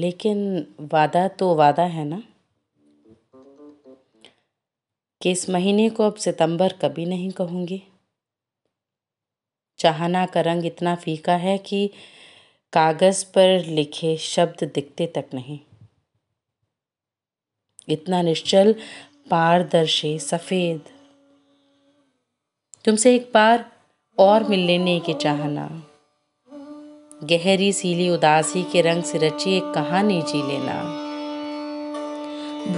लेकिन वादा तो वादा है ना? कि इस महीने को अब सितंबर कभी नहीं कहूँगी। चाहना का रंग इतना फीका है कि कागज़ पर लिखे शब्द दिखते तक नहीं। इतना निश्चल, पारदर्शी, सफ़ेद। तुमसे एक बार और मिल लेने की चाहना। गहरी, सीली, उदासी के रंग से रची एक कहानी जी लेना।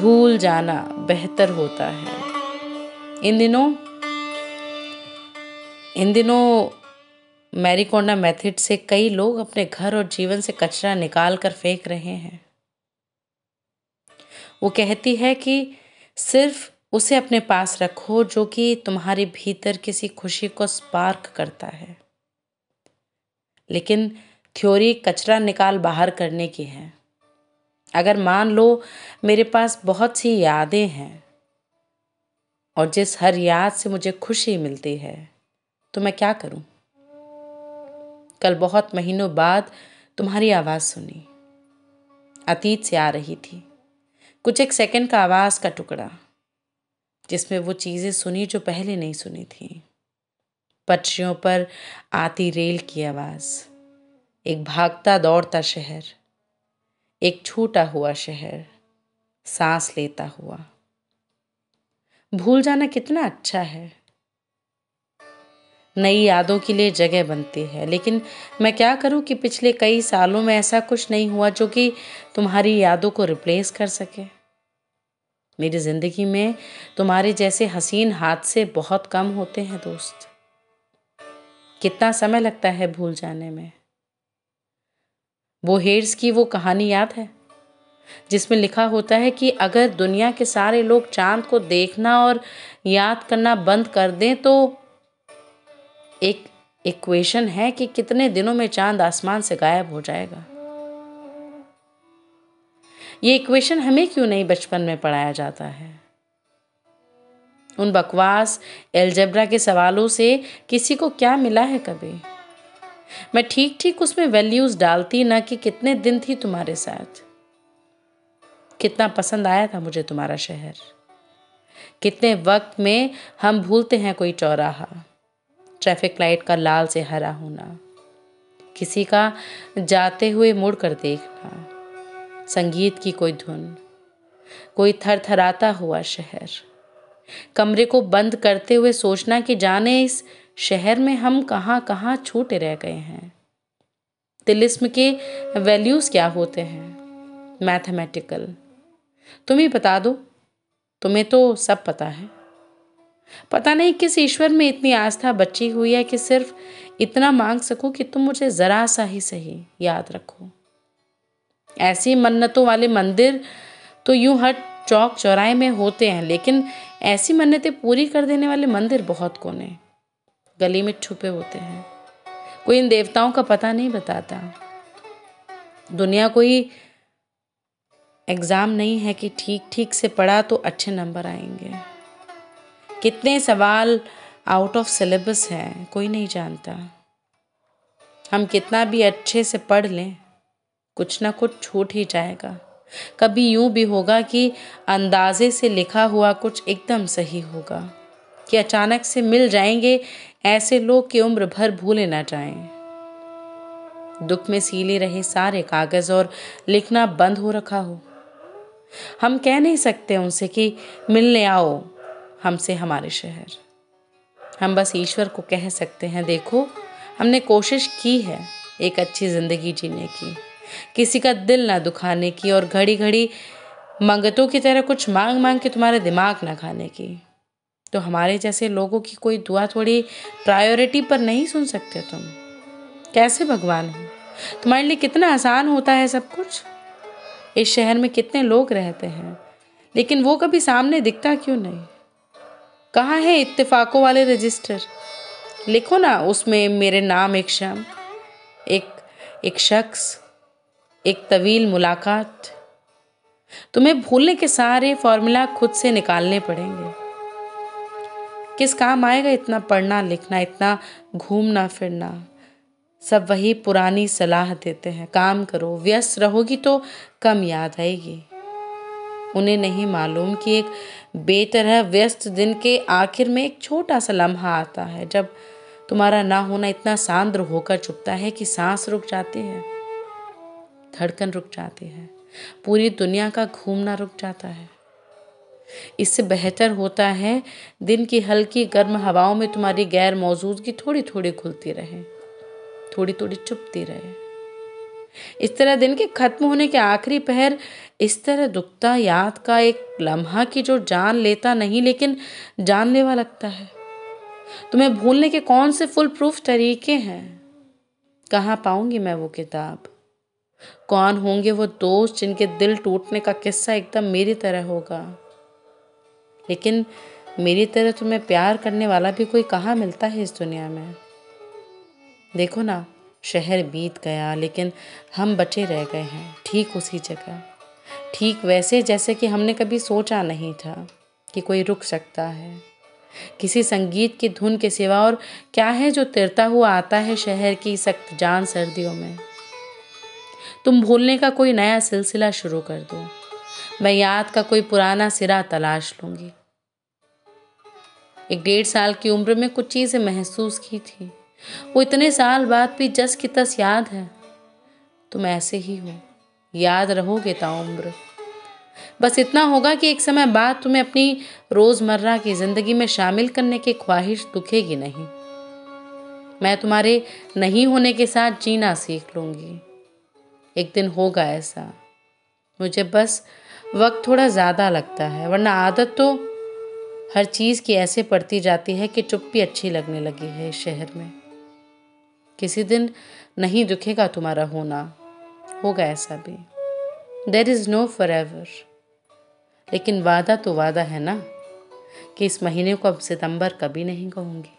भूल जाना बेहतर होता है। इन दिनों इन दिनों मैरीकोंडा मेथड से कई लोग अपने घर और जीवन से कचरा निकाल कर फेंक रहे हैं। वो कहती है कि सिर्फ़ उसे अपने पास रखो जो कि तुम्हारे भीतर किसी खुशी को स्पार्क करता है। लेकिन थ्योरी कचरा निकाल बाहर करने की है। अगर मान लो मेरे पास बहुत सी यादें हैं और जिस हर याद से मुझे खुशी मिलती है तो मैं क्या करूँ? कल बहुत महीनों बाद तुम्हारी आवाज़ सुनी। अतीत से आ रही थी। कुछ एक सेकंड का आवाज़ का टुकड़ा, जिसमें वो चीज़ें सुनी जो पहले नहीं सुनी थी। पटरियों पर आती रेल की आवाज़। एक भागता दौड़ता शहर, एक छूटा हुआ शहर, सांस लेता हुआ। भूल जाना कितना अच्छा है। नई यादों के लिए जगह बनती है, लेकिन मैं क्या करूँ कि पिछले कई सालों में ऐसा कुछ नहीं हुआ जो कि तुम्हारी यादों को रिप्लेस कर सके? मेरी ज़िंदगी में तुम्हारे जैसे हसीन हादसे बहुत कम होते हैं, दोस्त। कितना समय लगता है भूल जाने में? वो हेड्स की वो कहानी याद है? जिसमें लिखा होता है कि अगर दुनिया के सारे लोग चाँद को देखना और याद करना बंद कर दें तो एक इक्वेशन है कि कितने दिनों में चाँद आसमान से गायब हो जाएगा। ये इक्वेशन हमें क्यों नहीं बचपन में पढ़ाया जाता है? उन बकवास एल्जेब्रा के सवालों से किसी को क्या मिला है कभी? मैं ठीक ठीक उसमें वैल्यूज़ डालती ना कि कितने दिन थी तुम्हारे साथ। कितना पसंद आया था मुझे तुम्हारा शहर। कितने वक्त में हम भूलते हैं कोई चौराहा। ट्रैफ़िक लाइट का लाल से हरा होना। किसी का जाते हुए मुड़ कर देखना। संगीत की कोई धुन। कोई थरथराता हुआ शहर। कमरे को बंद करते हुए सोचना कि जाने इस शहर में हम कहाँ कहाँ छूटे रह गए हैं। तिलिस्म के वैल्यूज़ क्या होते हैं? मैथमेटिकल। तुम ही बता दो। तुम्हें तो सब पता है। पता नहीं किस ईश्वर में इतनी आस्था बची हुई है कि सिर्फ़ इतना मांग सको कि तुम मुझे ज़रा सा ही सही याद रखो। ऐसी मन्नतों वाले मंदिर तो यूँ हर चौक चौराहे में होते हैं, लेकिन ऐसी मन्नतें पूरी कर देने वाले मंदिर बहुत कोने गली में छुपे होते हैं। कोई इन देवताओं का पता नहीं बताता। दुनिया कोई एग्ज़ाम नहीं है कि ठीक ठीक से पढ़ा तो अच्छे नंबर आएँगे। कितने सवाल आउट ऑफ़ सिलेबस हैं, कोई नहीं जानता। हम कितना भी अच्छे से पढ़ लें, कुछ ना कुछ छूट ही जाएगा। कभी यूँ भी होगा कि अंदाजे से लिखा हुआ कुछ एकदम सही होगा, कि अचानक से मिल जाएँगे ऐसे लोग की उम्र भर भूले ना जाएँ। दुख में सीले रहे सारे कागज़ और लिखना बंद हो रखा हो। हम कह नहीं सकते उनसे कि, मिलने आओ, हमसे हमारे शहर। हम बस ईश्वर को कह सकते हैं, देखो, हमने कोशिश की है एक अच्छी ज़िंदगी जीने की। किसी का दिल ना दुखाने की और घड़ी घड़ी मंगतों की तरह कुछ मांग मांग के तुम्हारे दिमाग ना खाने की। तो हमारे जैसे लोगों की कोई दुआ थोड़ी प्रायोरिटी पर नहीं सुन सकते तुम। कैसे भगवान हो? तुम्हारे लिए कितना आसान होता है सब कुछ? इस शहर में कितने लोग रहते हैं? लेकिन वो कभी सामने दिखता क्यों नहीं? कहाँ है इत्तेफाकों वाले रजिस्टर लिखो ना उसमें मेरे नाम एक शम, एक एक शख्स, एक तवील मुलाकात। तुम्हें भूलने के सारे फॉर्मूला खुद से निकालने पड़ेंगे। किस काम आएगा? इतना पढ़ना, लिखना, इतना घूमना, फिरना। सब वही पुरानी सलाह देते हैं। काम करो, व्यस्त रहोगी तो कम याद आएगी। उन्हें नहीं मालूम कि एक बेतरह व्यस्त दिन के आखिर में एक छोटा सा लम्हा आता है। जब तुम्हारा ना होना इतना सांद्र होकर चुपता है कि सांस रुक जाती है, धड़कन रुक जाती है। पूरी दुनिया का घूमना रुक जाता है। इससे बेहतर होता है, दिन की हल्की गर्म हवाओं में तुम्हारी गैर मौजूदगी थोड़ी थोड़ी खुलती रहे थोड़ी थोड़ी चुपती रहे। इस तरह दिन के खत्म होने के आखिरी पहर, इस तरह दुखता याद का एक लम्हा की जो जान लेता नहीं लेकिन जानलेवा लगता है। तुम्हें भूलने के कौन से फुल प्रूफ तरीके हैं? कहाँ पाऊँगी मैं वो किताब? कौन होंगे वो दोस्त जिनके दिल टूटने का किस्सा एकदम मेरी तरह होगा? लेकिन मेरी तरह तुम्हें प्यार करने वाला भी कोई कहाँ मिलता है इस दुनिया में? देखो ना, शहर बीत गया, लेकिन हम बचे रह गए हैं, ठीक उसी जगह। ठीक वैसे जैसे कि हमने कभी सोचा नहीं था कि कोई रुक सकता है। किसी संगीत की धुन के सिवा और क्या है जो तिरता हुआ आता है शहर की सख्त जान सर्दियों में? तुम भूलने का कोई नया सिलसिला शुरू कर दो। मैं याद का कोई पुराना सिरा तलाश लूँगी। एक डेढ़ साल की उम्र में कुछ चीज़ें महसूस की थी। वो इतने साल बाद भी जस की तस याद है। तुम ऐसे ही हो। याद रहोगे ताउम्र बस इतना होगा कि एक समय बाद तुम्हें अपनी रोज़मर्रा की ज़िंदगी में शामिल करने की ख्वाहिश दुखेगी नहीं। मैं तुम्हारे नहीं होने के साथ जीना सीख लूँगी। एक दिन होगा ऐसा। मुझे बस वक्त थोड़ा ज़्यादा लगता है, वरना आदत तो हर चीज़ की ऐसे पड़ती जाती है कि चुप्पी अच्छी लगने लगी है इस शहर में। किसी दिन नहीं दुखेगा तुम्हारा होना, होगा ऐसा भी। There is no for ever लेकिन वादा तो वादा है ना, कि इस महीने को अब सितंबर कभी नहीं कहूँगी।